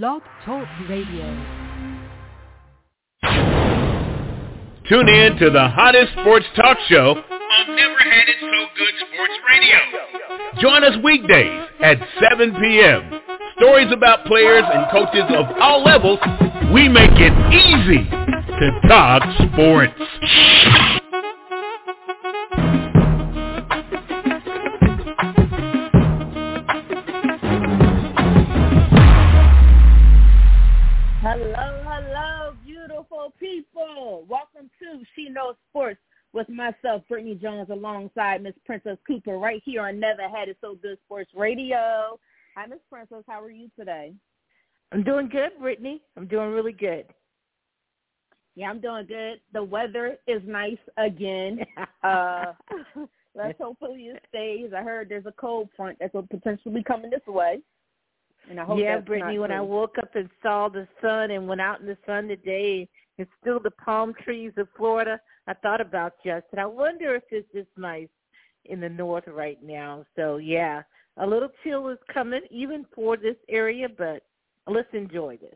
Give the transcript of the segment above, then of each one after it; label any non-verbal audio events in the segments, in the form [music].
Blog Talk Radio. Tune in to the hottest sports talk show on Never Had It So Good Sports Radio. Join us weekdays at 7 p.m. Stories about players and coaches of all levels. We make it easy to talk sports. To She Knows Sports with myself, Britne Jones, alongside Miss Princess Cooper, right here on Never Had It So Good Sports Radio. Hi, Miss Princess. How are you today? I'm doing good, Britne. I'm doing really good. Yeah, I'm doing good. The weather is nice again. [laughs] Uh, let's hopefully it stays. I heard there's a cold front that's potentially coming this way. And I hope yeah, Britne, when I woke up and saw the sun and went out in the sun today and still the palm trees of Florida, I thought about you. I I wonder if it's this nice in the north right now. So yeah, a little chill is coming even for this area, but let's enjoy this.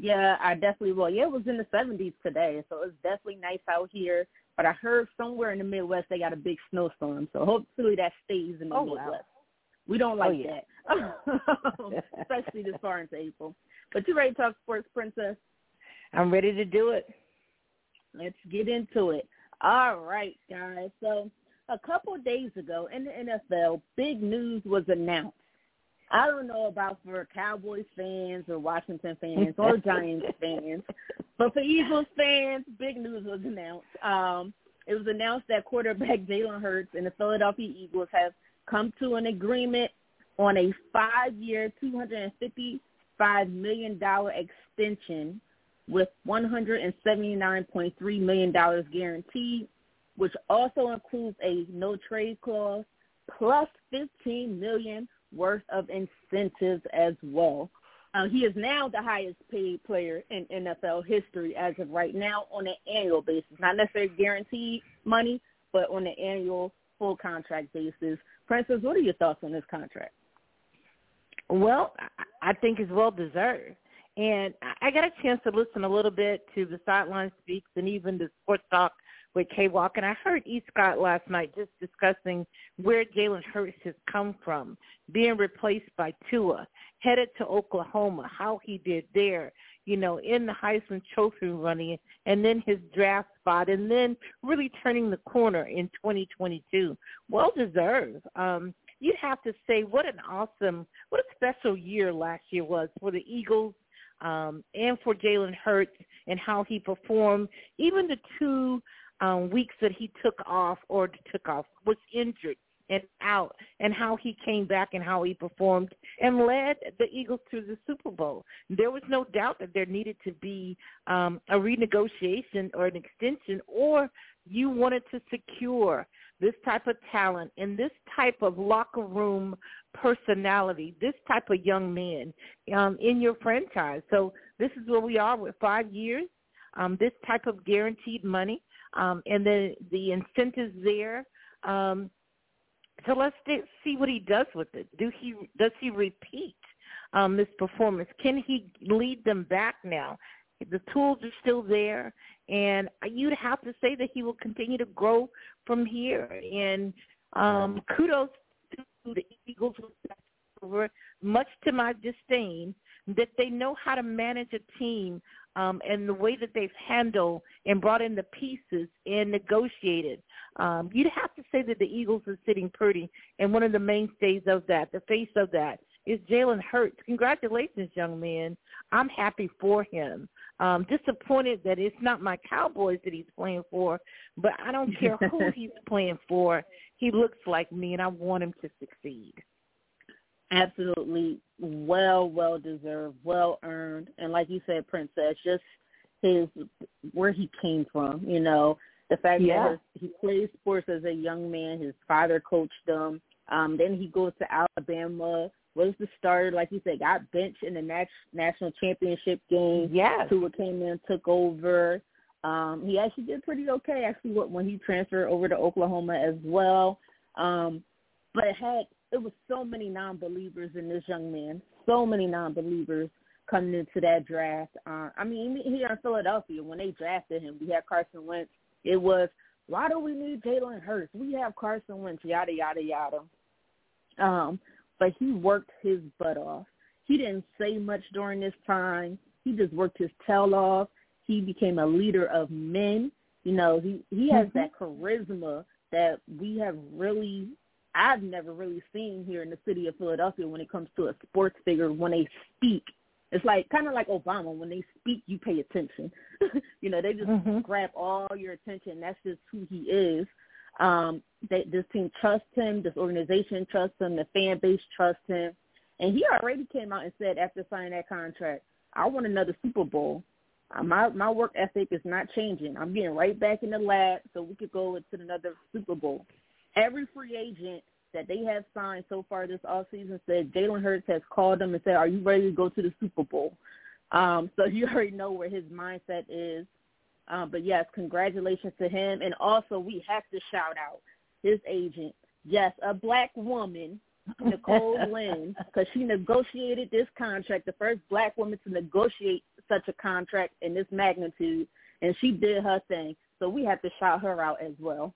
Yeah, I definitely will. Yeah, it was in the 70s today, so it's definitely nice out here. But I heard somewhere in the Midwest they got a big snowstorm, so hopefully that stays in the Oh, wow. Midwest. We don't oh, like Oh, yeah. that, [laughs] especially this far into April. But you ready to talk sports, Princess? I'm ready to do it. Let's get into it. All right, guys. So a couple of days ago in the NFL, big news was announced. I don't know about for Cowboys fans or Washington fans or [laughs] Giants fans, but for Eagles fans, big news was announced. Um, it was announced that quarterback Jalen Hurts and the Philadelphia Eagles have come to an agreement on a five-year, $255 million extension with $179.3 million guaranteed, which also includes a no trade clause plus $15 million worth of incentives as well. Uh, he is now the highest paid player in NFL history as of right now on an annual basis, not necessarily guaranteed money, but on an annual full contract basis. Princess, what are your thoughts on this contract? Well, I- I think it's well deserved. And I- got a chance to listen a little bit to the sideline speaks and even the sports talk with K Walk. And I heard E. Scott last night just discussing where Jalen Hurts has come from, being replaced by Tua, headed to Oklahoma, how he did there, you know, in the Heisman Trophy running, and then his draft spot, and then really turning the corner in 2022. Well deserved. Um, you'd have to say what an awesome, what a special year last year was for the Eagles um, and for Jalen Hurts and how he performed. Even the two um, weeks that he took off or took off was injured and out, and how he came back and how he performed and led the Eagles to the Super Bowl. There was no doubt that there needed to be um, a renegotiation or an extension, or you wanted to secure this type of talent and this type of locker room personality, this type of young man um, in your franchise. So this is where we are with five years, um, this type of guaranteed money, um, and then the incentives there. Um, so let's see what he does with it. Do he does he repeat um, this performance? Can he lead them back now? The tools are still there, and you'd have to say that he will continue to grow from here. And um, kudos to the Eagles, over much to my disdain, that they know how to manage a team um, and the way that they've handled and brought in the pieces and negotiated. Um, you'd have to say that the Eagles are sitting pretty, and one of the mainstays of that, the face of that, is Jalen Hurts. Congratulations, young man. I'm happy for him. Um, disappointed that it's not my Cowboys that he's playing for, but I don't care [laughs] who he's playing for. He looks like me, and I want him to succeed. Absolutely well, well deserved, well earned, and like you said, Princess, just his where he came from. You know, the fact Yeah. that his, he played sports as a young man. His father coached him. Um, then he goes to Alabama. Was the starter, like you said, got benched in the nat- national championship game. Yes. Tua came in, took over. Um, he actually did pretty okay actually when- when he transferred over to Oklahoma as well. Um, but it had it was so many non-believers in this young man, so many non-believers coming into that draft. Uh, I mean, here in Philadelphia, when they drafted him, we had Carson Wentz. It was, why do we need Jalen Hurts? We have Carson Wentz, yada, yada, yada. Um, but he worked his butt off. He didn't say much during this time. He just worked his tail off. He became a leader of men. You know, he he has mm-hmm. that charisma that we have really I've never really seen here in the city of Philadelphia when it comes to a sports figure when they speak. It's like kind of like Obama when they speak, you pay attention. [laughs] you know, they just mm-hmm. grab all your attention. That's just who he is. Um, they, this team trusts him. This organization trusts him. The fan base trusts him. And he already came out and said after signing that contract, I want another Super Bowl. Uh, my my work ethic is not changing. I'm getting right back in the lab so we could go into another Super Bowl. Every free agent that they have signed so far this offseason said Jalen Hurts has called them and said, "Are you ready to go to the Super Bowl?" Um, so [laughs] you already know where his mindset is. Um, but yes, congratulations to him, and also we have to shout out his agent. Yes, a black woman Nicole [laughs] Lynn because she negotiated this contract, the first black woman to negotiate such a contract in this magnitude, and she did her thing. So we have to shout her out as well.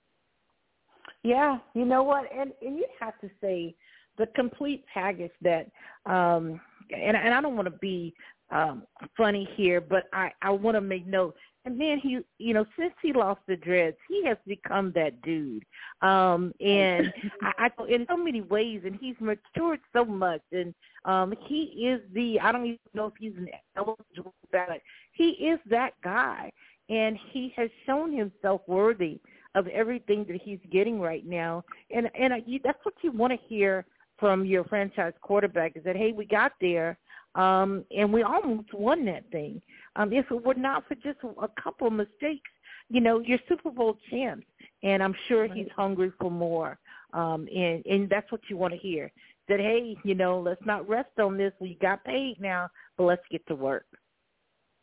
Yeah, you know what, and and you have to say the complete package that, um, and and I don't want to be um funny here, but I I want to make note and then he you know since he lost the dreads he has become that dude. Um and [laughs] I, I in so many ways and he's matured so much. And um he is the i don't even know if he's an eligible ballot. He is that guy. And he has shown himself worthy of everything that he's getting right now. And and you, that's what you want to hear from your franchise quarterback is that hey we got there. Um, and we almost won that thing. Um, if it were not for just a couple of mistakes, you know, you're Super Bowl champs, and I'm sure right. he's hungry for more. Um, and and that's what you want to hear. That hey, you know, let's not rest on this. We got paid now, but let's get to work.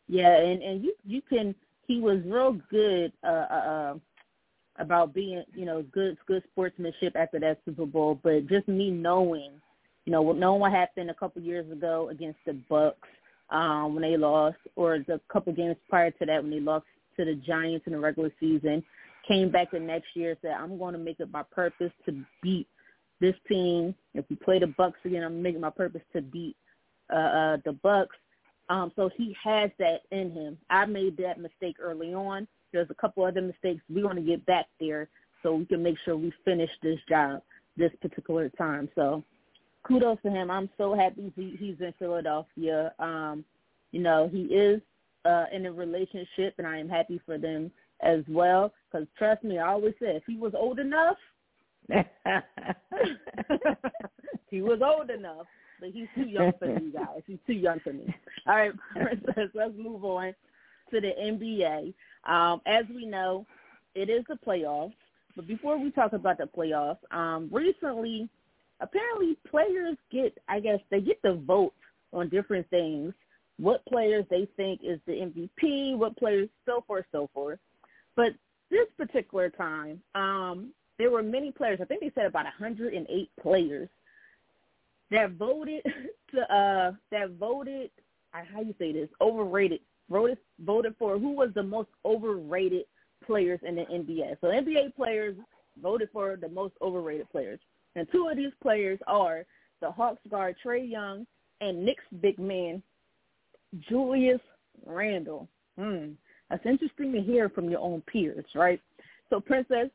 Yeah, and and you you can. He was real good uh, uh, uh about being, you know, good good sportsmanship after that Super Bowl. But just me knowing you know, knowing what happened a couple years ago against the Bucks um, when they lost, or the couple games prior to that when they lost to the Giants in the regular season, came back the next year said, "I'm going to make it my purpose to beat this team. If we play the Bucks again, I'm making my purpose to beat uh, uh, the Bucks." Um, so he has that in him. I made that mistake early on. There's a couple other mistakes. We want to get back there so we can make sure we finish this job this particular time. So kudos to him. I'm so happy he, he's in Philadelphia. Um, you know, he is uh, in a relationship, and I am happy for them as well. Because trust me, I always say if he was old enough, [laughs] he was old enough, but he's too young for you guys. He's too young for me. All right, [laughs] Princess, let's move on to the NBA. Um, as we know, it is the playoffs. But before we talk about the playoffs, um, recently apparently players get, I guess, they get to vote on different things. What players they think is the MVP, what players, so forth, so forth. But this particular time, um, there were many players. I think they said about 108 players that voted [laughs] to uh that voted. How you say this? Overrated. Voted voted for who was the most overrated players in the NBA. So NBA players voted for the most overrated players. And two of these players are the Hawks guard Trae Young and Knicks big man Julius Randle. Hmm. That's interesting to hear from your own peers, right? So, Princess,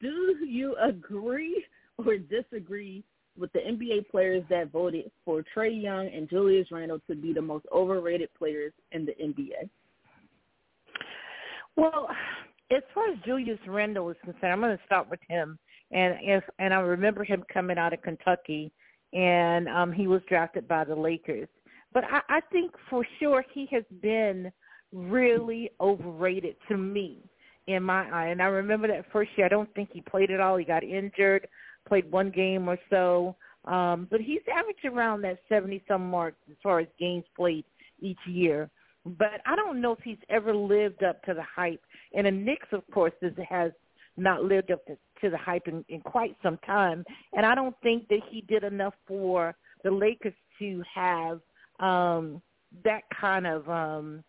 do you agree or disagree with the NBA players that voted for Trae Young and Julius Randle to be the most overrated players in the NBA? Well, as far as Julius Randle is concerned, I'm going to start with him and if and I remember him coming out of Kentucky, and um, he was drafted by the Lakers. But I, I think for sure he has been really overrated to me in my eye. And I remember that first year. I don't think he played at all. He got injured, played one game or so. Um, but he's averaged around that seventy some mark as far as games played each year. But I don't know if he's ever lived up to the hype. And the Knicks, of course, is, has not lived up to, to the hype in, in quite some time. And I don't think that he did enough for the Lakers to have um that kind of um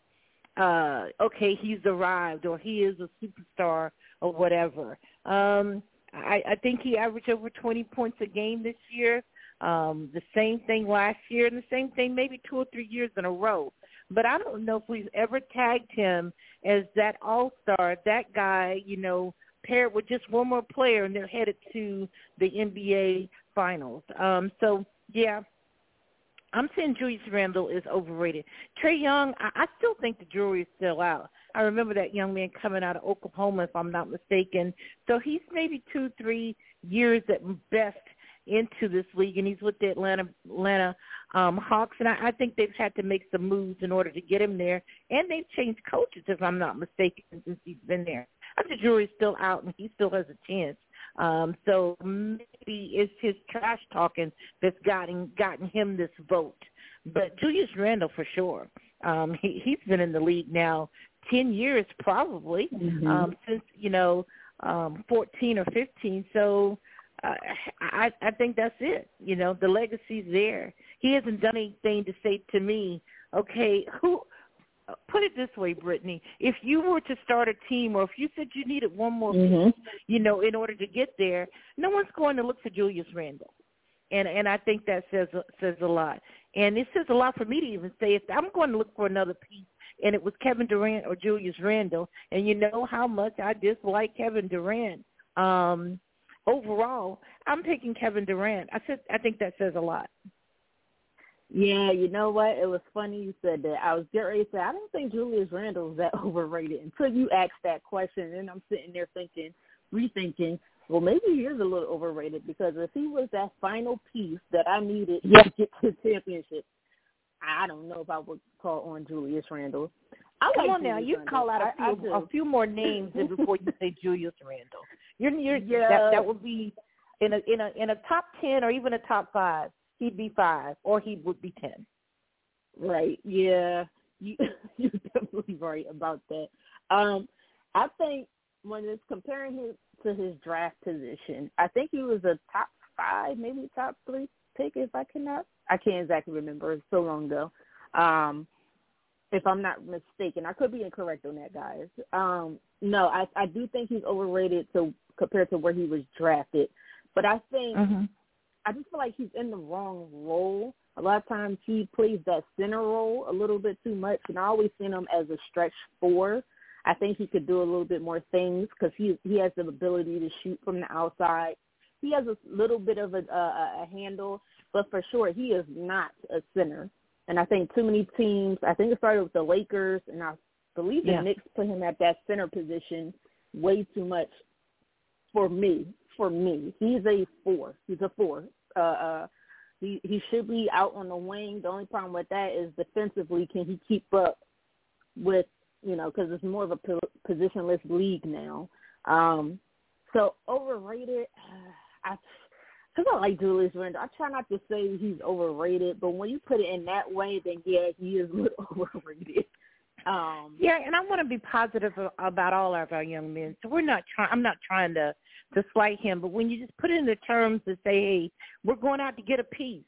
uh okay he's arrived or he is a superstar or whatever. Um i i think he averaged over 20 points a game this year. Um the same thing last year and the same thing maybe two or three years in a row. But i don't know if we've ever tagged him as that all star that guy you know paired with just one more player and they're headed to the nba finals um so yeah I'm saying Julius Randle is overrated. Trae Young, I, I still think the jury is still out. I remember that young man coming out of Oklahoma, if I'm not mistaken. So he's maybe two, three years at best into this league, and he's with the Atlanta Atlanta um, Hawks. And I, I think they've had to make some moves in order to get him there, and they've changed coaches, if I'm not mistaken, since he's been there. I think the jury's still out, and he still has a chance. Um, so maybe it's his trash talking that's gotten gotten him this vote. But Julius Randle for sure. Um, he he's been in the league now ten years probably mm-hmm. um, since you know um, fourteen or fifteen. So uh, I I think that's it. You know the legacy's there. He hasn't done anything to say to me, okay, who put it this way, Britne. If you were to start a team, or if you said you needed one more, mm-hmm. piece, you know, in order to get there, no one's going to look for Julius Randle, and and I think that says says a lot. And it says a lot for me to even say if I'm going to look for another piece, and it was Kevin Durant or Julius Randle, and you know how much I dislike Kevin Durant. Um, overall, I'm picking Kevin Durant. I said I think that says a lot. Yeah, you know what? It was funny you said that. I was getting ready to say I don't think Julius Randle is that [laughs] overrated until you asked that question, and I'm sitting there thinking, rethinking. Well, maybe he is a little overrated because if he was that final piece that I needed yeah. to get to the championship, I don't know if I would call on Julius Randle. I Come like on now, you call out a few, a few more names before you [laughs] say Julius Randle. You're, you're yeah. that, that would be in a in a in a top ten or even a top five he'd be five or he would be ten. Right. Yeah. You [laughs] you're definitely right about that. Um, I think when it's comparing him to his draft position, I think he was a top five, maybe top three pick if I cannot I can't exactly remember. It's so long ago. Um, if I'm not mistaken. I could be incorrect on that, guys. Um, no, I I do think he's overrated to compared to where he was drafted. But I think mm-hmm. I just feel like he's in the wrong role. A lot of times he plays that center role a little bit too much, and I always seen him as a stretch four. I think he could do a little bit more things because he he has the ability to shoot from the outside. He has a little bit of a, a, a handle, but for sure he is not a center. And I think too many teams. I think it started with the Lakers, and I believe the yeah. Knicks put him at that center position way too much for me for me. He's a four. He's a four. Uh, uh, he he should be out on the wing. The only problem with that is defensively, can he keep up with you know because it's more of a positionless league now. Um, so overrated. [sighs] I because I like Julius Randle. I try not to say he's overrated, but when you put it in that way, then yeah, he is a little [laughs] overrated. Um, yeah, and I want to be positive about all of our young men. So we're not trying. I'm not trying to to slight him, but when you just put it into terms to say, "Hey, we're going out to get a piece,"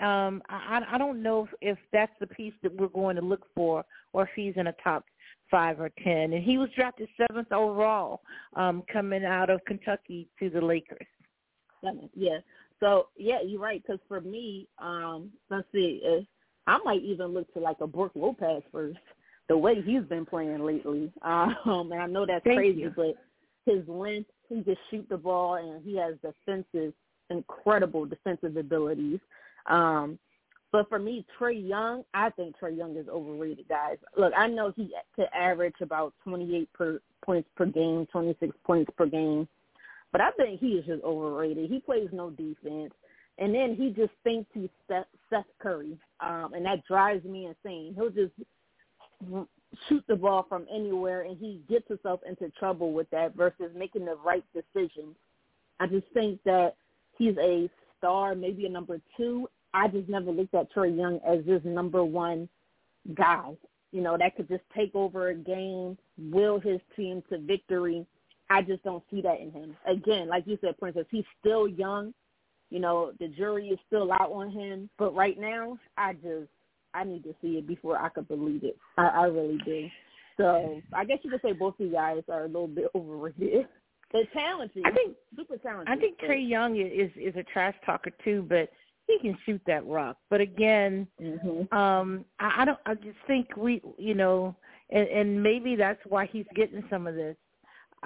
um, I, I don't know if, if that's the piece that we're going to look for, or if he's in a top five or ten. And he was drafted seventh overall, um, coming out of Kentucky to the Lakers. Yeah. So yeah, you're right. Because for me, um, let's see, uh, I might even look to like a Brook Lopez first the way he's been playing lately. [laughs] Um, and I know that's Thank crazy, you. but his length, he just shoot the ball, and he has defensive, incredible defensive abilities. Um, but for me, Trae Young, I think Trae Young is overrated, guys. Look, I know he could average about 28 per points per game, 26 points per game, but I think he is just overrated. He plays no defense, and then he just thinks he's Seth, Seth Curry, um, and that drives me insane. He'll just shoot the ball from anywhere and he gets himself into trouble with that versus making the right decision. I just think that he's a star, maybe a number two. I just never looked at Trae Young as this number one guy, you know, that could just take over a game, will his team to victory. I just don't see that in him. Again, like you said, Princess, he's still young. You know, the jury is still out on him, but right now, I just I need to see it before I could believe it. I, I really do. So I guess you could say both of you guys are a little bit [laughs] overrated. They're talented. I think super talented. I think Trae Young is is a trash talker too, but he can shoot that rock. But again, mm-hmm. um, I, I don't. I just think we, you know, and, and maybe that's why he's getting some of this.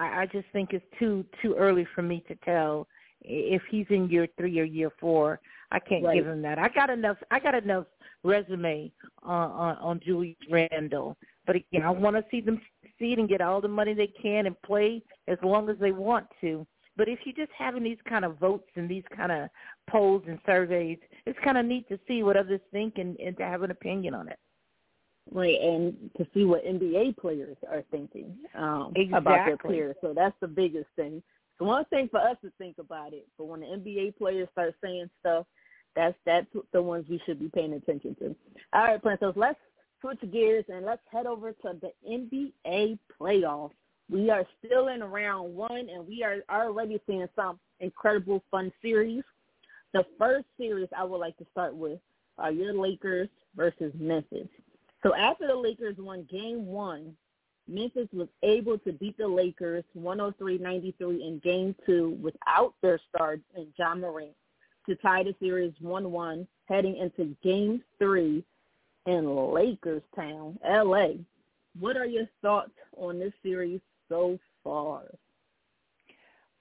I, I just think it's too too early for me to tell if he's in year three or year four. I can't right. give him that. I got enough. I got enough resume on on, on Julius Randle. But again, I want to see them succeed and get all the money they can and play as long as they want to. But if you're just having these kind of votes and these kind of polls and surveys, it's kind of neat to see what others think and, and to have an opinion on it. Right, and to see what NBA players are thinking um, exactly. about their players. So that's the biggest thing. It's one thing for us to think about it, but when the NBA players start saying stuff, that's that's the ones we should be paying attention to. All right, Princess, let's switch gears and let's head over to the NBA playoffs. We are still in round one, and we are already seeing some incredible fun series. The first series I would like to start with are your Lakers versus Memphis. So after the Lakers won game one, Memphis was able to beat the Lakers 103-93 in game two without their star Ja Morant to tie the series 1-1 heading into game three in Lakers Town, LA. What are your thoughts on this series so far?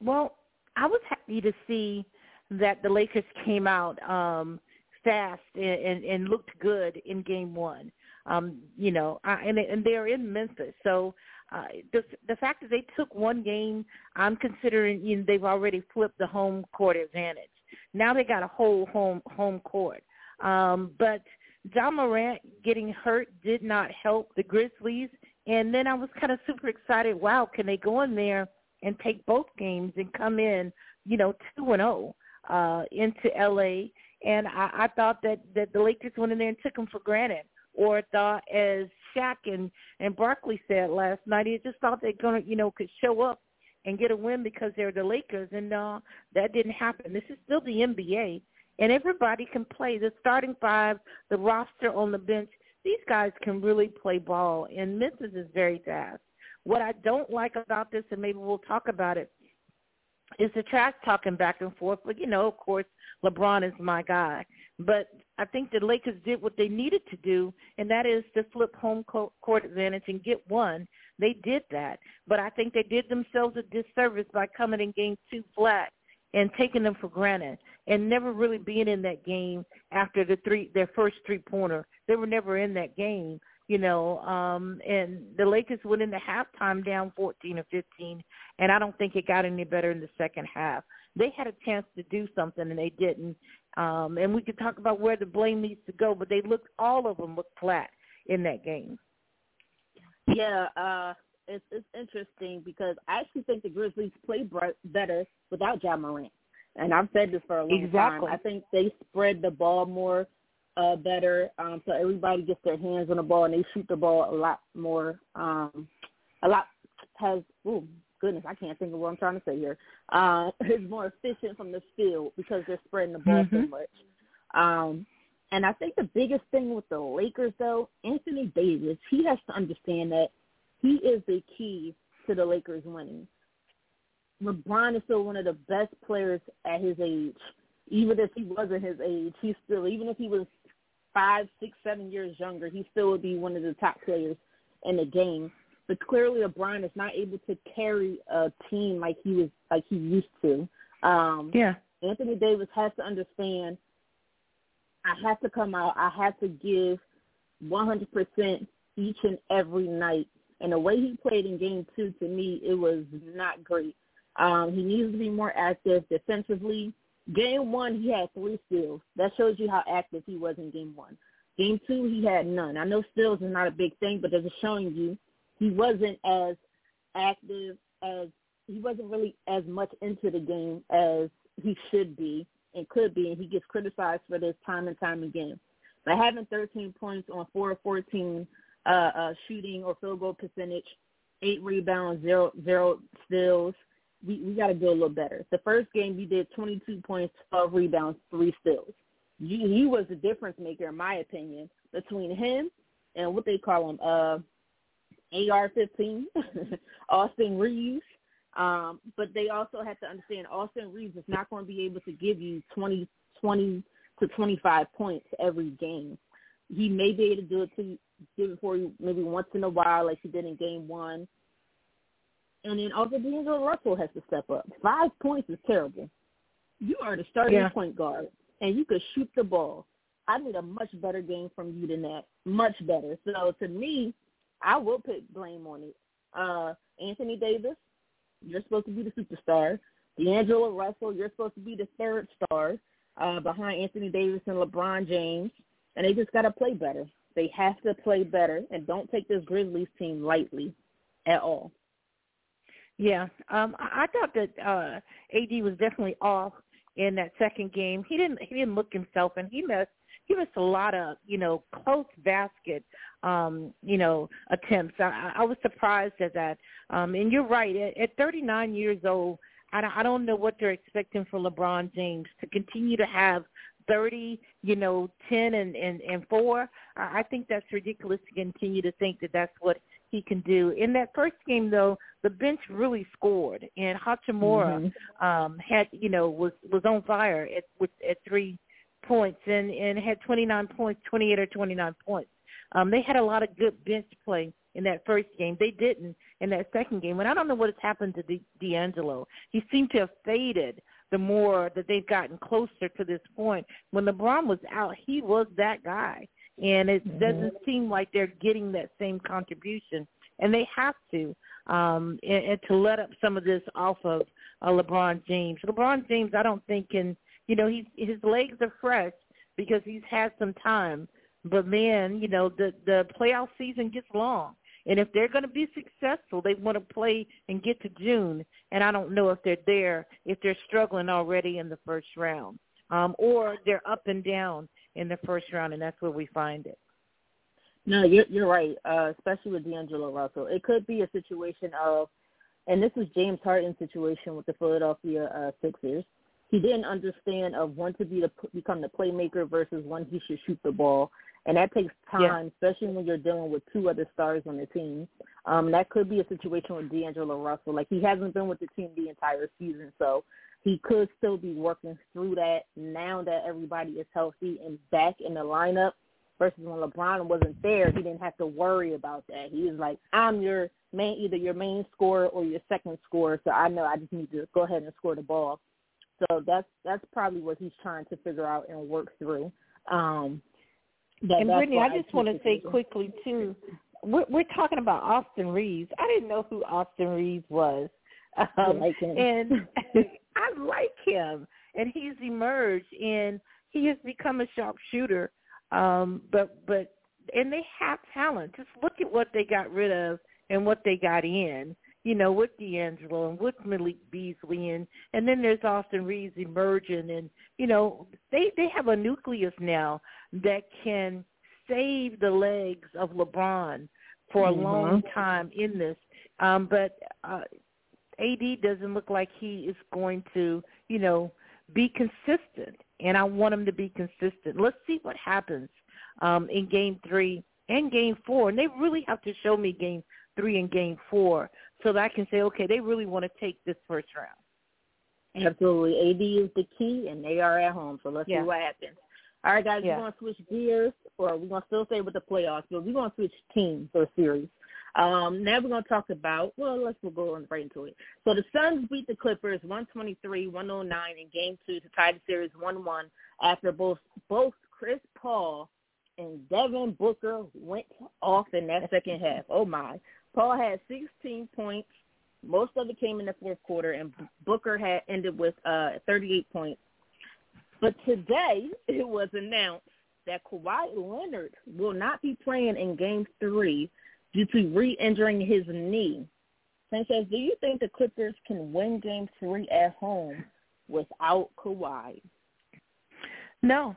Well, I was happy to see that the Lakers came out um, fast and, and, and looked good in game one. Um, you know, I, and, and they're in Memphis, so uh, the the fact that they took one game, I'm considering you know they've already flipped the home court advantage. Now they got a whole home home court. Um, but Ja Morant getting hurt did not help the Grizzlies. And then I was kind of super excited. Wow, can they go in there and take both games and come in, you know, two and zero oh, uh, into L.A. And I, I thought that that the Lakers went in there and took them for granted, or thought as Shaq and and Barkley said last night, he just thought they're gonna, you know, could show up and get a win because they're the Lakers, and uh, that didn't happen. This is still the NBA, and everybody can play. The starting five, the roster on the bench, these guys can really play ball, and Memphis is very fast. What I don't like about this, and maybe we'll talk about it, is the trash talking back and forth. But you know, of course, LeBron is my guy. But I think the Lakers did what they needed to do, and that is to flip home court advantage and get one. They did that, but I think they did themselves a disservice by coming in game two flat and taking them for granted and never really being in that game after the three their first three pointer. They were never in that game, you know. Um and the Lakers went into halftime down fourteen or fifteen and I don't think it got any better in the second half. They had a chance to do something and they didn't. Um and we could talk about where the blame needs to go, but they looked all of them looked flat in that game. Yeah, uh it's it's interesting because I actually think the Grizzlies play better without John Morant, and I've said this for a long exactly. time. I think they spread the ball more uh better, um, so everybody gets their hands on the ball and they shoot the ball a lot more. Um, a lot has oh goodness, I can't think of what I'm trying to say here. Uh, [laughs] is more efficient from the field because they're spreading the ball mm-hmm. so much. Um, and I think the biggest thing with the Lakers, though, Anthony Davis, he has to understand that he is the key to the Lakers winning. LeBron is still one of the best players at his age. Even if he wasn't his age, he's still even if he was five, six, seven years younger, he still would be one of the top players in the game. But clearly, LeBron is not able to carry a team like he was like he used to. Um, yeah, Anthony Davis has to understand. I have to come out. I have to give 100% each and every night and the way he played in game two, to me, it was not great. Um, he needs to be more active defensively. Game one, he had three steals. That shows you how active he was in game one. Game two, he had none. I know steals is not a big thing, but it's showing you he wasn't as active as he wasn't really as much into the game as he should be and could be, and he gets criticized for this time and time again. But having 13 points on 4 of 14 uh, uh, shooting or field goal percentage, eight rebounds, zero zero steals. we we got to do a little better. The first game you did 22 points, 12 rebounds, three steals. You, he was the difference maker, in my opinion, between him and what they call him, uh, AR-15, [laughs] Austin Reaves. Um, but they also have to understand Austin Reaves is not going to be able to give you 20, 20 to 25 points every game. He may be able to do it to give it for you maybe once in a while, like he did in game one. And then also D'Angelo Russell has to step up. Five points is terrible. You are the starting yeah. point guard, and you could shoot the ball. I need a much better game from you than that. Much better. So to me, I will put blame on it. Uh, Anthony Davis, you're supposed to be the superstar. D'Angelo Russell, you're supposed to be the third star uh, behind Anthony Davis and LeBron James, and they just got to play better. They have to play better, and don't take this Grizzlies team lightly at all. Yeah, um, I, thought that uh, AD was definitely off in that second game. He didn't he didn't look himself, and he missed he missed a lot of you know close basket um, you know attempts. I, I was surprised at that. Um, and you're right. At, at 39 years old, I don't, I don't know what they're expecting for LeBron James to continue to have 30, you know, 10 and and, and 4. I, I think that's ridiculous to continue to think that that's what he can do. In that first game, though, the bench really scored, and Hachimura mm-hmm. um, had, you know, was was on fire at with at three points and and had 29 points, 28 or 29 points. Um, they had a lot of good bench play in that first game. They didn't in that second game, and I don't know what has happened to D- D'Angelo. He seemed to have faded the more that they've gotten closer to this point. When LeBron was out, he was that guy and it mm-hmm. doesn't seem like they're getting that same contribution, and they have to, um, and, and to let up some of this off of uh, LeBron James. LeBron James, I don't think can, you know, he's his legs are fresh because he's had some time, but man, you know, the the playoff season gets long. And if they're going to be successful, they want to play and get to June. And I don't know if they're there, if they're struggling already in the first round, um, or they're up and down in the first round, and that's where we find it. No, you're you're right. Uh, especially with D'Angelo Russell, it could be a situation of, and this is James Harden's situation with the Philadelphia uh, Sixers. He didn't understand of when to be the become the playmaker versus when he should shoot the ball, and that takes time, yeah. especially when you're dealing with two other stars on the team. Um, that could be a situation with D'Angelo Russell. Like he hasn't been with the team the entire season, so he could still be working through that now that everybody is healthy and back in the lineup. Versus when LeBron wasn't there, he didn't have to worry about that. He was like, "I'm your main, either your main scorer or your second scorer, so I know I just need to go ahead and score the ball." So that's that's probably what he's trying to figure out and work through. Um, and Britne, I just I want to say quickly too, we're, we're talking about Austin Reaves. I didn't know who Austin Reaves was. Um, like and [laughs] I like him, and he's emerged, and he has become a sharpshooter. Um, but but and they have talent. Just look at what they got rid of and what they got in. You know, with D'Angelo and with Malik Beasley, and and then there's Austin Reaves emerging, and you know they they have a nucleus now that can save the legs of LeBron for a mm-hmm. long time in this. Um, but uh, AD doesn't look like he is going to, you know, be consistent. And I want him to be consistent. Let's see what happens um, in game three and game four. And they really have to show me game three and game four so that I can say, okay, they really want to take this first round. Absolutely. AD is the key, and they are at home. So let's yeah. see what happens. All right, guys, yeah. we're going to switch gears, or we're going to still stay with the playoffs, but we're going to switch teams or series. Um, now we're going to talk about, well, let's we'll go right into it. So the Suns beat the Clippers 123-109 in Game 2 to tie the series 1-1 after both both Chris Paul and Devin Booker went off in that second [laughs] half. Oh, my. Paul had 16 points. Most of it came in the fourth quarter, and Booker had ended with uh, 38 points. But today [laughs] it was announced that Kawhi Leonard will not be playing in Game 3 due to re-injuring his knee. Sanchez, do you think the Clippers can win Game Three at home without Kawhi? No,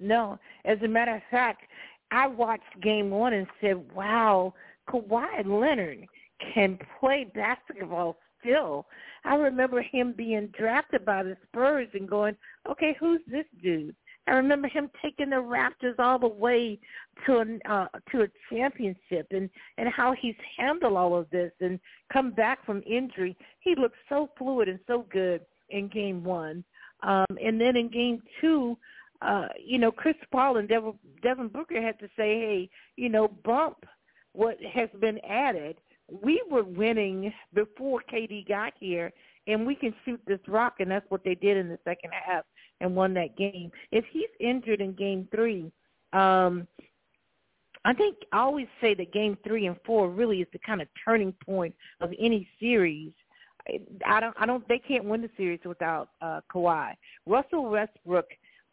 no. As a matter of fact, I watched Game One and said, "Wow, Kawhi Leonard can play basketball still. I remember him being drafted by the Spurs and going, okay, who's this dude? I remember him taking the Raptors all the way to an uh, to a championship, and and how he's handled all of this and come back from injury. He looked so fluid and so good in Game One, um, and then in Game Two, uh, you know, Chris Paul and Devin, Devin Booker had to say, hey, you know, bump what has been added. We were winning before KD got here, and we can shoot this rock, and that's what they did in the second half and won that game. If he's injured in game three, um, I think I always say that game three and four really is the kind of turning point of any series. I don't, I don't, they can't win the series without uh, Kawhi. Russell Westbrook,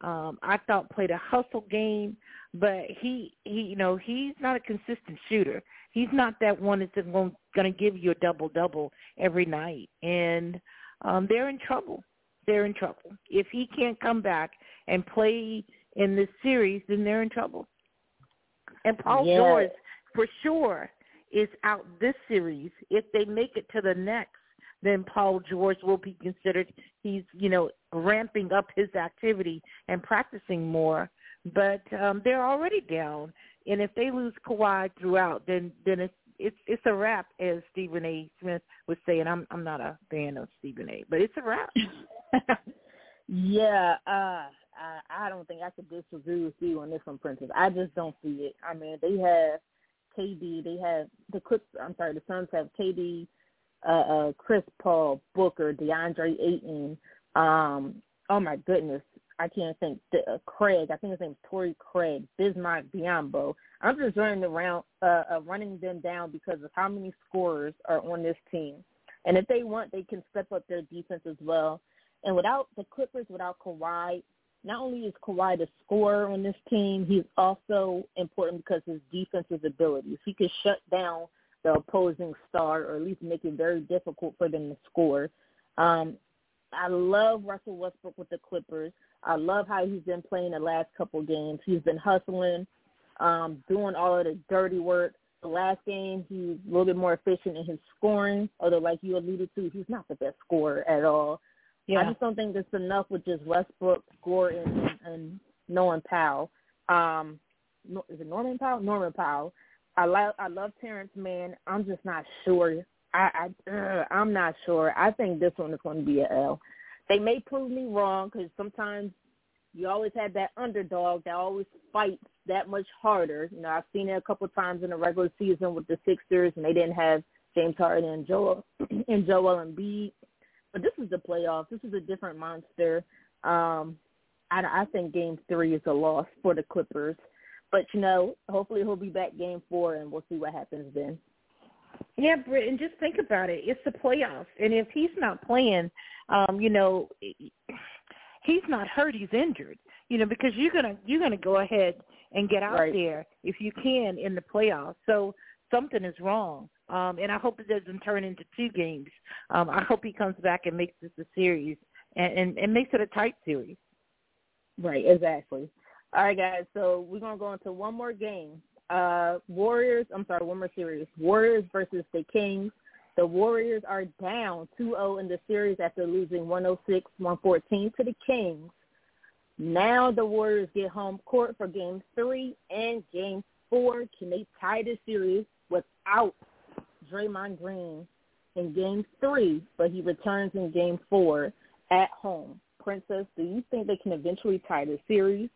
um, I thought played a hustle game, but he, he, you know, he's not a consistent shooter. He's not that one that's going to give you a double double every night, and um, they're in trouble they're in trouble. If he can't come back and play in this series, then they're in trouble. And Paul yeah. George, for sure, is out this series. If they make it to the next, then Paul George will be considered. He's you know ramping up his activity and practicing more. But um, they're already down, and if they lose Kawhi throughout, then then it's it's it's a wrap, as Stephen A. Smith was saying. I'm I'm not a fan of Stephen A. But it's a wrap. [laughs] yeah, uh, I I don't think I could disagree with you on this one, Princess. I just don't see it. I mean, they have KD, they have the Clips. I'm sorry, the Suns have KD, uh, uh, Chris Paul, Booker, DeAndre Ayton. Um, oh my goodness, I can't think. Uh, Craig, I think his name's Torrey Craig, Bismack Biyombo. I'm just running around, uh, uh, running them down because of how many scorers are on this team. And if they want, they can step up their defense as well. And without the Clippers, without Kawhi, not only is Kawhi the scorer on this team, he's also important because his defensive abilities. He can shut down the opposing star or at least make it very difficult for them to score. Um, I love Russell Westbrook with the Clippers. I love how he's been playing the last couple games. He's been hustling, um, doing all of the dirty work. The last game, he was a little bit more efficient in his scoring, although, like you alluded to, he's not the best scorer at all. Yeah. I just don't think that's enough with just Westbrook, Gore, and, and Norman Powell. Um, is it Norman Powell? Norman Powell. I love I love Terrence Mann. I'm just not sure. I, I uh, I'm not sure. I think this one is going to be a L. They may prove me wrong because sometimes you always have that underdog that always fights that much harder. You know, I've seen it a couple times in the regular season with the Sixers, and they didn't have James Harden and Joel [clears throat] and Joel Embiid. But this is the playoffs. This is a different monster. Um, I, I think Game Three is a loss for the Clippers. But you know, hopefully he'll be back Game Four, and we'll see what happens then. Yeah, Britt, and just think about it. It's the playoffs, and if he's not playing, um, you know, he's not hurt. He's injured. You know, because you're gonna you're gonna go ahead and get out right. there if you can in the playoffs. So something is wrong. Um, and I hope it doesn't turn into two games. Um, I hope he comes back and makes this a series and, and, and makes it a tight series. Right, exactly. All right, guys. So we're gonna go into one more game. Uh, Warriors. I'm sorry, one more series. Warriors versus the Kings. The Warriors are down 2-0 in the series after losing 106-114 to the Kings. Now the Warriors get home court for Game Three and Game Four. Can they tie the series without Draymond Green in game three, but he returns in game four at home. Princess, do you think they can eventually tie the series?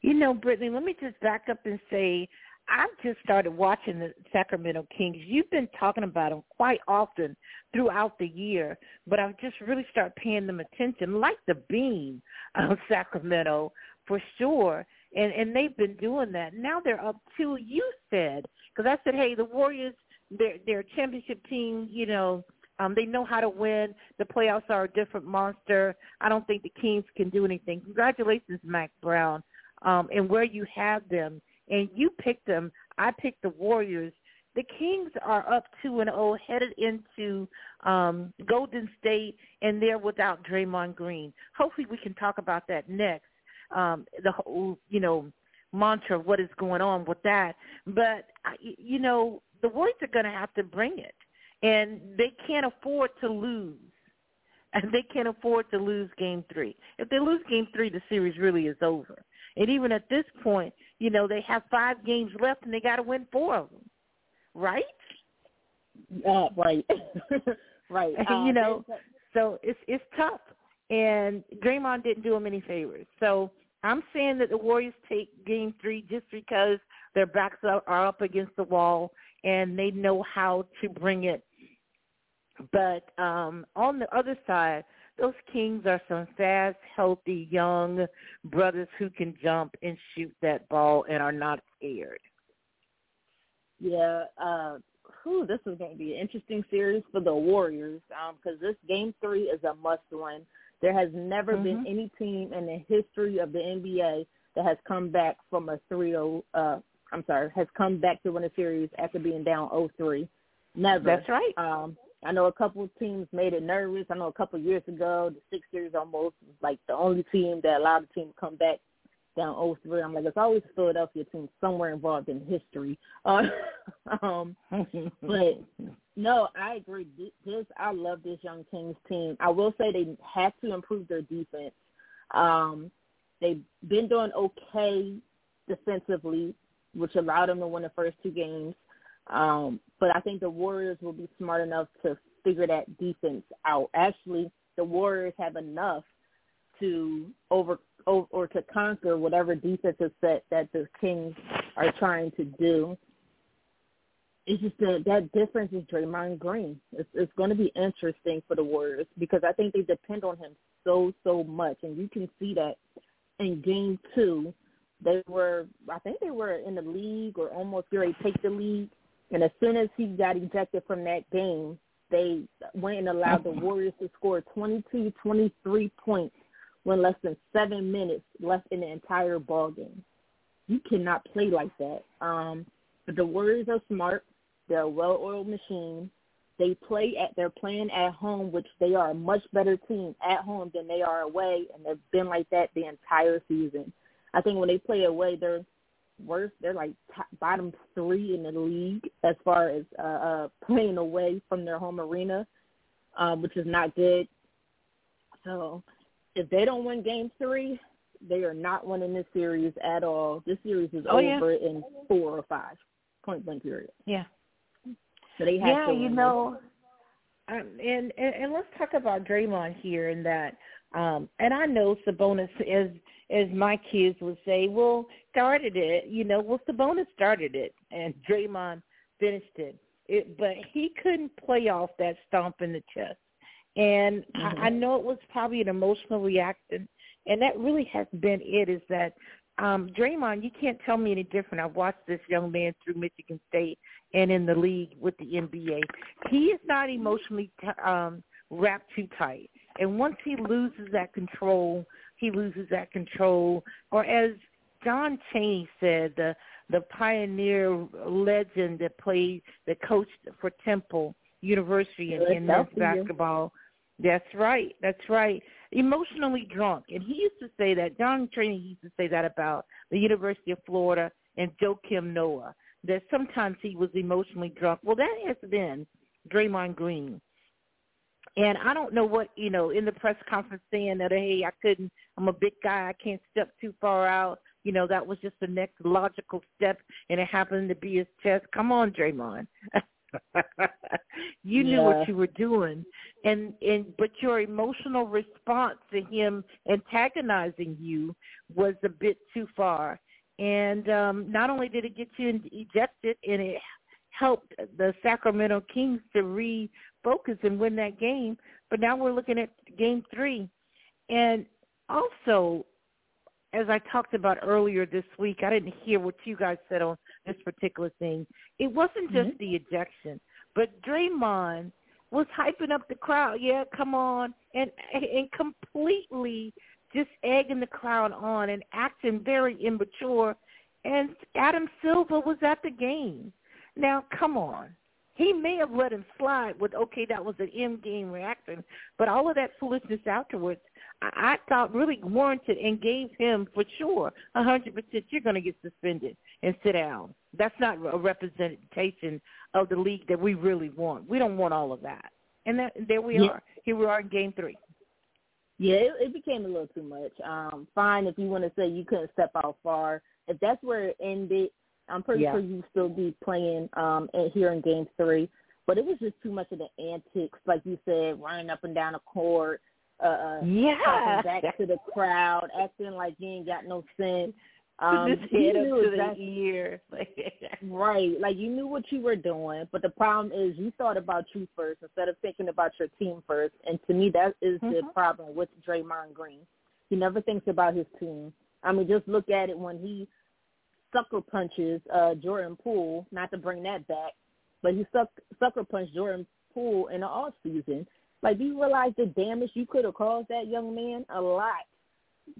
You know, Britne, let me just back up and say I've just started watching the Sacramento Kings. You've been talking about them quite often throughout the year, but I've just really started paying them attention, like the beam of [laughs] Sacramento for sure. And and they've been doing that. Now they're up to You said because I said, hey, the Warriors they're they're a championship team. You know, um, they know how to win. The playoffs are a different monster. I don't think the Kings can do anything. Congratulations, Mack Brown, um, and where you have them. And you picked them. I picked the Warriors. The Kings are up two and zero, headed into um, Golden State, and they're without Draymond Green. Hopefully, we can talk about that next. Um, the whole, you know, mantra of what is going on with that. But you know, the Warriors are going to have to bring it. and they can't afford to lose. And [laughs] they can't afford to lose game three. If they lose game three, the series really is over. And even at this point, you know, they have five games left and they got to win four of them, right? Uh, right, [laughs] right. [laughs] Um, you know, so it's it's tough. And Draymond didn't do him any favors. So I'm saying that the Warriors take Game Three just because their backs are up against the wall and they know how to bring it. But um, on the other side, those Kings are some fast, healthy, young brothers who can jump and shoot that ball and are not scared. Yeah, uh, whew, this is going to be an interesting series for the Warriors because um, this Game Three is a must-win. There has never mm-hmm. been any team in the history of the NBA that has come back from a 3-0. Uh, I'm sorry, has come back to win a series after being down 0-3. Never. That's right. Um, I know a couple of teams made it nervous. I know a couple of years ago, the Sixers almost was like the only team that allowed the team to come back down 0-3. I'm like, it's always a Philadelphia team somewhere involved in history. Uh, [laughs] um, but no, I agree. This I love this young Kings team. I will say they have to improve their defense. Um, they've been doing okay defensively, which allowed them to win the first two games. Um, but I think the Warriors will be smart enough to figure that defense out. Actually, the Warriors have enough to over or, to conquer whatever defensive set that the Kings are trying to do. It's just that that difference is Draymond Green. It's, it's going to be interesting for the Warriors because I think they depend on him so so much, and you can see that in Game Two. They were, I think they were in the league or almost ready to take the lead, and as soon as he got ejected from that game, they went and allowed the Warriors to score 22, 23 points when less than seven minutes left in the entire ball game. You cannot play like that. Um, but the Warriors are smart. They're a well-oiled machine. They play at they're playing at home, which they are a much better team at home than they are away, and they've been like that the entire season. I think when they play away, they're worst. They're like top, bottom three in the league as far as uh, uh, playing away from their home arena, um, which is not good. So if they don't win Game Three, they are not winning this series at all. This series is oh, over yeah. in four or five point blank period. Yeah. So they have yeah, to you know. Um, and, and and let's talk about Draymond here and that. Um, and I know Sabonis, as as my kids would say, well, started it. You know, well, Sabonis started it, and Draymond finished it. It, but he couldn't play off that stomp in the chest. And mm-hmm. I, I know it was probably an emotional reaction, and that really has been it. Is that um, Draymond? You can't tell me any different. I've watched this young man through Michigan State and in the league with the NBA. He is not emotionally t- um, wrapped too tight. And once he loses that control, he loses that control. Or as John Chaney said, the the pioneer legend that played, that coached for Temple University in, in men's basketball. That's right. That's right. Emotionally drunk, and he used to say that. John Chaney used to say that about the University of Florida and Joakim Noah. That sometimes he was emotionally drunk. Well, that has been Draymond Green. And I don't know what, you know, in the press conference saying that, hey, I couldn't, I'm a big guy, I can't step too far out. You know, that was just the next logical step, and it happened to be his chest. Come on, Draymond. [laughs] you knew what you were doing, and and but your emotional response to him antagonizing you was a bit too far. And um, not only did it get you ejected, and it helped the Sacramento Kings to refocus and win that game. But now we're looking at game three. And also, as I talked about earlier this week, I didn't hear what you guys said on this particular thing. It wasn't just mm-hmm. the ejection, but Draymond was hyping up the crowd. Yeah, come on, and and completely just egging the crowd on and acting very immature. And Adam Silver was at the game. Now, come on. He may have let him slide with, okay, that was an in-game reaction, but all of that foolishness afterwards, I, I thought really warranted and gave him for sure a 100% you're going to get suspended. and sit down. That's not a representation of the league that we really want. We don't want all of that. And that there we yeah. are. Here we are in game three. Yeah, it, it became a little too much. Um, fine if you want to say you couldn't step out far. If that's where it ended, I'm pretty yeah. sure you still be playing um here in game three. But it was just too much of the antics, like you said, running up and down the court, uh, uh yeah, back to the crowd, acting like you ain't got no sense. Um, Just head up to exactly, the ear. [laughs] right. Like you knew what you were doing, but the problem is you thought about you first instead of thinking about your team first. And to me, that is mm-hmm. the problem with Draymond Green. He never thinks about his team. I mean, just look at it when he sucker punches uh Jordan Poole. Not to bring that back, but he suck, sucker punched Jordan Poole in the off season. Like, do you realize the damage you could have caused that young man? A lot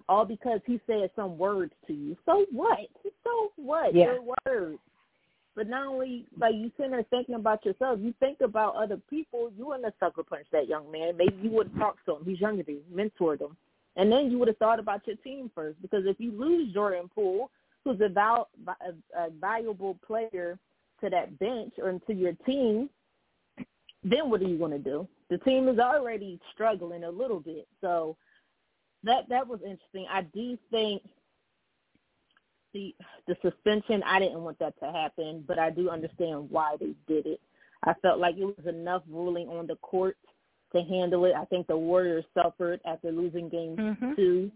all because he said some words to you. So what? So what? Yeah. Your words. But not only like you sitting there thinking about yourself, you think about other people. You wouldn't have sucker punched that young man. Maybe you would have talked to him. He's younger than you, mentored him, and then you would have thought about your team first. Because if you lose Jordan Poole, who's a, val- a, a valuable player to that bench or to your team, then what are you going to do? The team is already struggling a little bit, so that that was interesting. I do think the the suspension. I didn't want that to happen, but I do understand why they did it. I felt like it was enough ruling on the court to handle it. I think the Warriors suffered after losing game mm-hmm. two.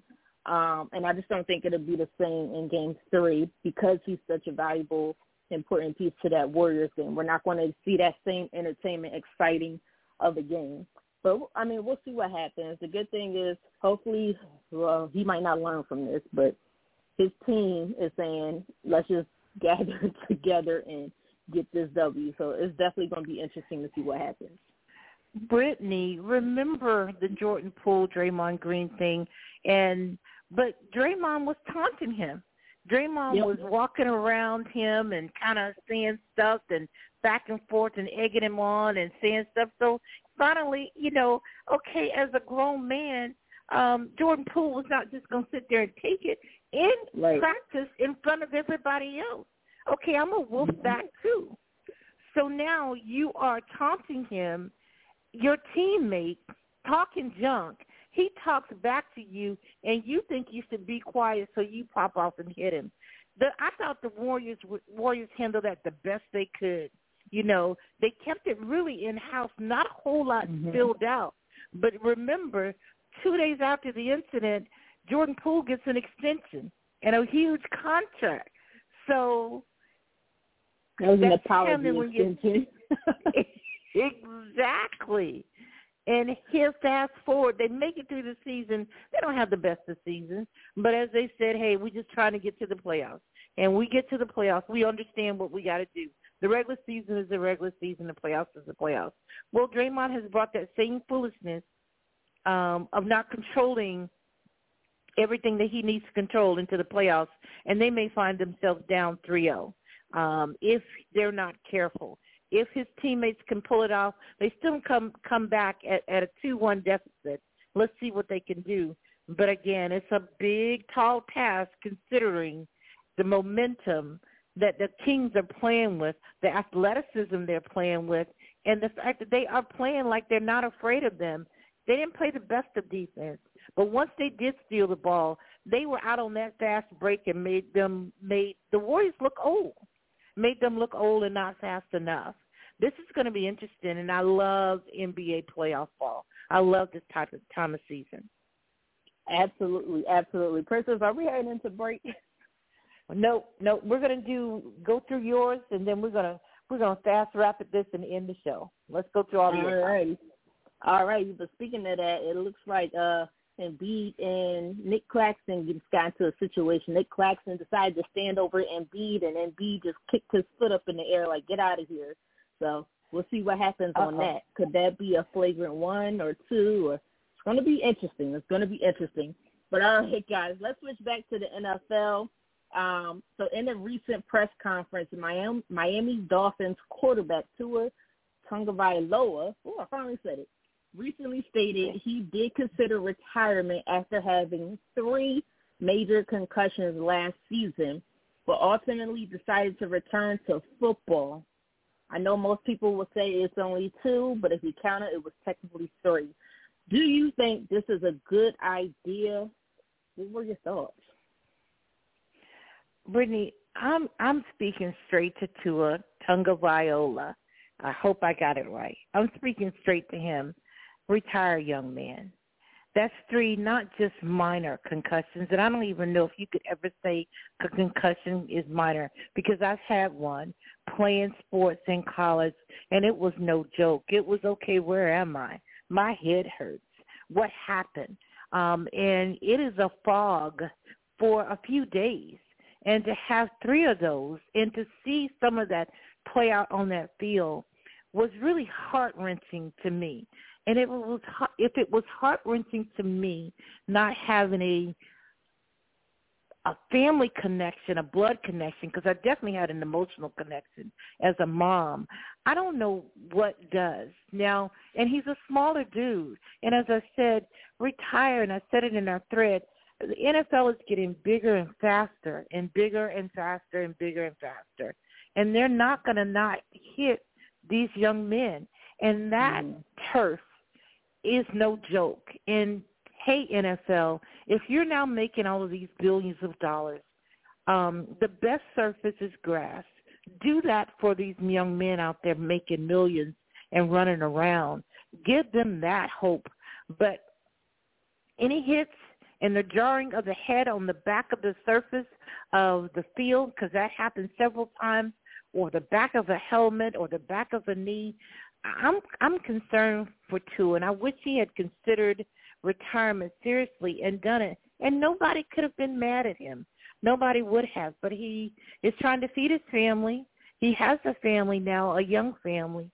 Um, and I just don't think it'll be the same in game three because he's such a valuable, important piece to that Warriors game. We're not going to see that same entertainment, exciting of a game. But I mean, we'll see what happens. The good thing is, hopefully, well, he might not learn from this, but his team is saying, let's just [laughs] gather together and get this W. So it's definitely going to be interesting to see what happens. Britne, remember the Jordan Poole Draymond Green thing, and but Draymond was taunting him. Draymond yep. was walking around him and kind of saying stuff and back and forth and egging him on and saying stuff. So finally, you know, okay, as a grown man, um, Jordan Poole was not just going to sit there and take it in right. practice in front of everybody else. Okay, I'm a wolf mm-hmm. back too. So now you are taunting him, your teammate, talking junk. He talks back to you, and you think you should be quiet, so you pop off and hit him. The, I thought the Warriors Warriors handled that the best they could. You know, they kept it really in house, not a whole lot mm-hmm. filled out. But remember, two days after the incident, Jordan Poole gets an extension and a huge contract. So that was an apology extension. [laughs] [laughs] exactly. And here, fast forward, they make it through the season. They don't have the best of seasons, but as they said, hey, we're just trying to get to the playoffs. And we get to the playoffs, we understand what we got to do. The regular season is the regular season. The playoffs is the playoffs. Well, Draymond has brought that same foolishness um, of not controlling everything that he needs to control into the playoffs, and they may find themselves down 3-0 um, if they're not careful. If his teammates can pull it off, they still come come back at, at a 2-1 deficit. Let's see what they can do. But again, it's a big, tall task considering the momentum – that the Kings are playing with, the athleticism they're playing with, and the fact that they are playing like they're not afraid of them. They didn't play the best of defense, but once they did steal the ball, they were out on that fast break and made them made the Warriors look old, made them look old and not fast enough. This is going to be interesting, and I love NBA playoff ball. I love this type of time of season. Absolutely, absolutely. Princess, are we heading into break? [laughs] No, no, we're gonna do go through yours, and then we're gonna we're gonna fast wrap rapid this and end the show. Let's go through all, all yours. All right, all right. But speaking of that, it looks like uh Embiid and Nick Claxton just got into a situation. Nick Claxton decided to stand over Embiid, and Embiid just kicked his foot up in the air like, "Get out of here!" So we'll see what happens Uh-oh. on that. Could that be a flagrant one or two? Or it's going to be interesting. It's going to be interesting. But all right, guys, let's switch back to the NFL. Um, so in a recent press conference, Miami, Miami Dolphins quarterback Tua Tagovailoa, oh, I finally said it, recently stated he did consider retirement after having three major concussions last season but ultimately decided to return to football. I know most people will say it's only two, but if you count it, it was technically three. Do you think this is a good idea? What were your thoughts? Britne, I'm I'm speaking straight to Tua viola I hope I got it right. I'm speaking straight to him. Retire, young man. That's three, not just minor concussions. And I don't even know if you could ever say a concussion is minor because I've had one playing sports in college, and it was no joke. It was okay. Where am I? My head hurts. What happened? Um, and it is a fog for a few days. And to have three of those and to see some of that play out on that field was really heart wrenching to me. And it was if it was heart wrenching to me not having a a family connection, a blood connection, because I definitely had an emotional connection as a mom. I don't know what does now. And he's a smaller dude. And as I said, retire. And I said it in our thread. The NFL is getting bigger and faster, and bigger and faster, and bigger and faster. And they're not going to not hit these young men. And that mm. turf is no joke. And hey, NFL, if you're now making all of these billions of dollars, um, the best surface is grass. Do that for these young men out there making millions and running around. Give them that hope. But any hits and the jarring of the head on the back of the surface of the field, because that happens several times, or the back of a helmet or the back of a knee, I'm I'm concerned for Tua, and I wish he had considered retirement seriously and done it. And nobody could have been mad at him. Nobody would have. But he is trying to feed his family. He has a family now, a young family.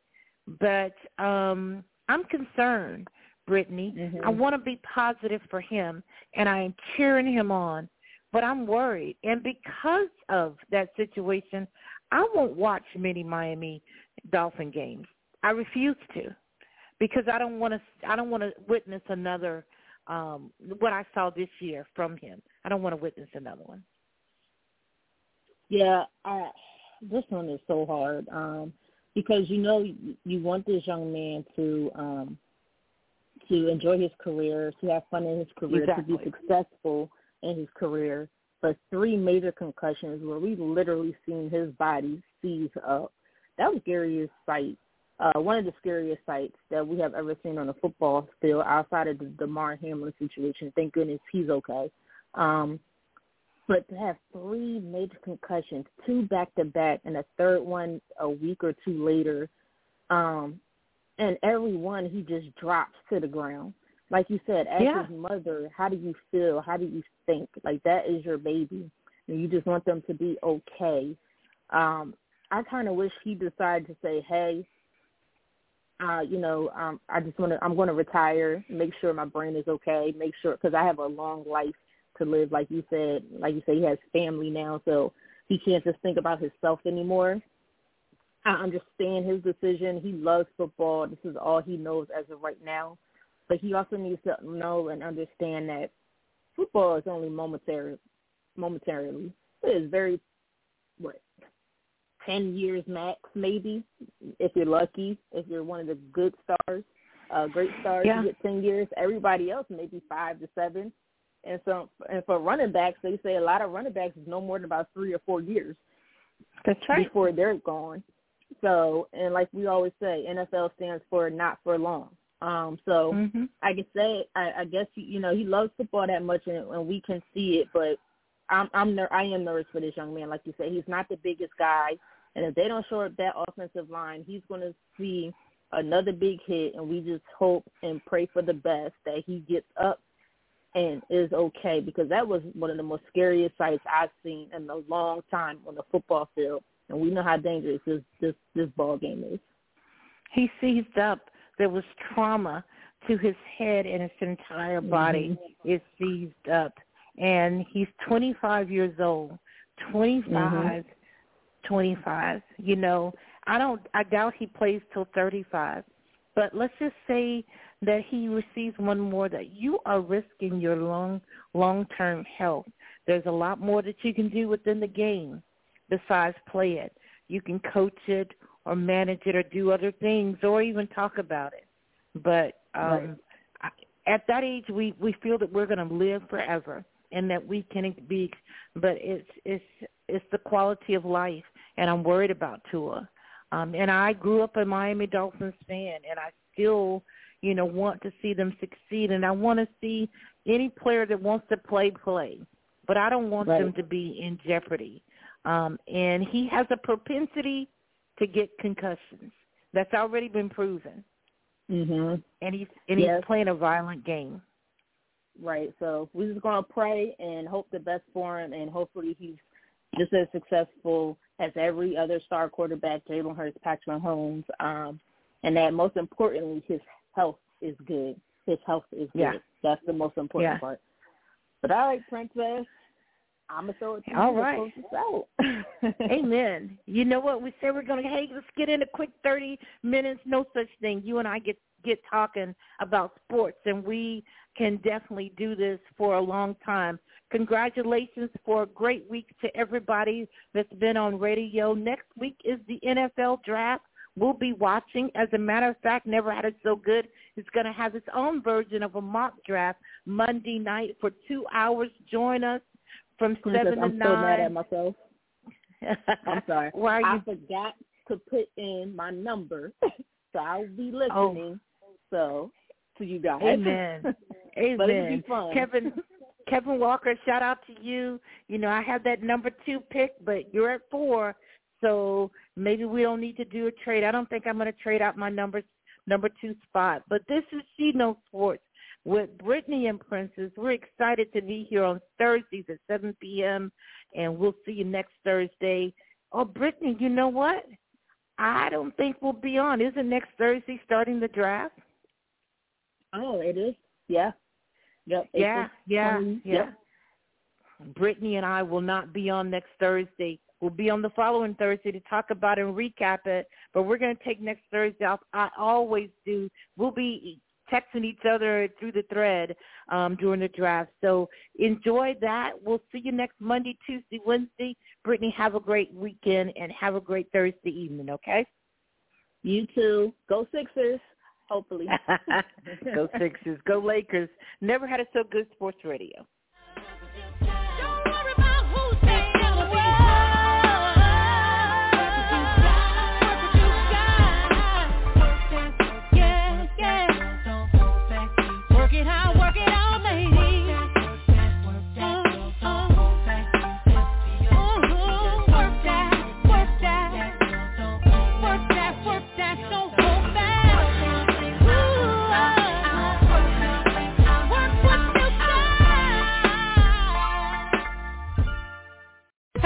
But um I'm concerned, Britne. Mm-hmm. I want to be positive for him, and I am cheering him on. But I'm worried, and because of that situation, I won't watch many Miami Dolphin games. I refuse to because I don't want to. I don't want to witness another um what I saw this year from him. I don't want to witness another one. Yeah, I, this one is so hard um because you know you, you want this young man to um to enjoy his career, to have fun in his career, exactly. to be successful in his career. But three major concussions where we literally seen his body seize up. That was scariest sight uh, one of the scariest sights that we have ever seen on a football field outside of the Damar Hamlin situation. Thank goodness he's okay. Um, but to have three major concussions, two back to back, and a third one a week or two later, um, and every one he just drops to the ground. Like you said, as yeah. his mother, how do you feel? How do you think? Like that is your baby, and you just want them to be okay. Um, I kind of wish he decided to say, "Hey, uh, you know, um, I just want to, I'm going to retire, make sure my brain is okay, make sure, because I have a long life to live. Like you said, like you said, he has family now, so he can't just think about himself anymore. I understand his decision. He loves football. This is all he knows as of right now. But he also needs to know and understand that football is only momentary, momentarily. It is very, 10 years max, maybe, if you're lucky, if you're one of the good stars, uh, great stars, yeah. you get 10 years. Everybody else, maybe five to seven. And so, and for running backs, they say a lot of running backs is no more than about three or four years. That's right. Before they're gone. So, and like we always say, NFL stands for not for long. Um, so mm-hmm. I can say, I, I guess you know he loves football that much, and, and we can see it. But I'm, I'm ner- I am nervous for this young man. Like you said, he's not the biggest guy. And if they don't show up that offensive line, he's going to see another big hit, and we just hope and pray for the best that he gets up and is okay because that was one of the most scariest sights I've seen in a long time on the football field, and we know how dangerous this this this ball game is. He seized up. There was trauma to his head and his entire body mm-hmm. is seized up, and he's 25 years old. 25 mm-hmm. 25. You know, I don't I doubt he plays till 35. But let's just say that he receives one more that you are risking your long long-term health There's a lot more that you can do within the game besides play it. You can coach it or manage it or do other things or even talk about it. But um right. at that age we we feel that we're going to live forever and that we can be but it's it's it's the quality of life and I'm worried about Tua. Um and I grew up a Miami Dolphins fan and I still you know want to see them succeed and I want to see any player that wants to play play but I don't want right. them to be in jeopardy. Um and he has a propensity to get concussions. That's already been proven. Mhm. And he's and yes. he's playing a violent game. Right. So we're just gonna pray and hope the best for him, and hopefully he's just as successful as every other star quarterback, Jalen Hurts, Patrick Mahomes, um, and that most importantly, his health is good. His health is good. Yeah. That's the most important yeah. part. But all right, Princess, I'm gonna throw it to All you right. to out. [laughs] Amen. You know what? We said we're gonna hey, let's get in a quick thirty minutes. No such thing. You and I get get talking about sports, and we can definitely do this for a long time. Congratulations for a great week to everybody that's been on radio. Next week is the NFL draft. We'll be watching. As a matter of fact, Never Had It So Good It's going to have its own version of a mock draft Monday night for two hours. Join us from seven to I'm nine. I'm so mad at myself. [laughs] I'm sorry. Why are you... I forgot to put in my number, [laughs] so I'll be oh. listening. Oh. So to you guys. Amen. Amen. [laughs] but it'll be fun. Kevin Kevin Walker, shout out to you. You know, I have that number two pick, but you're at four, so maybe we don't need to do a trade. I don't think I'm going to trade out my number number two spot. But this is She Knows Sports with Britne and Princess. We're excited to be here on Thursdays at 7 p.m., and we'll see you next Thursday. Oh, Britne, you know what? I don't think we'll be on. Isn't next Thursday starting the draft? Oh, it is. Yeah. Yep. Yeah. Yeah. 20, yeah. Yep. Britne and I will not be on next Thursday. We'll be on the following Thursday to talk about and recap it. But we're going to take next Thursday off. I always do. We'll be texting each other through the thread um, during the draft. So enjoy that. We'll see you next Monday, Tuesday, Wednesday. Britne, have a great weekend and have a great Thursday evening, okay? You too. Go Sixers, hopefully. [laughs] Go Sixers. Go Lakers. Never had it so good sports radio.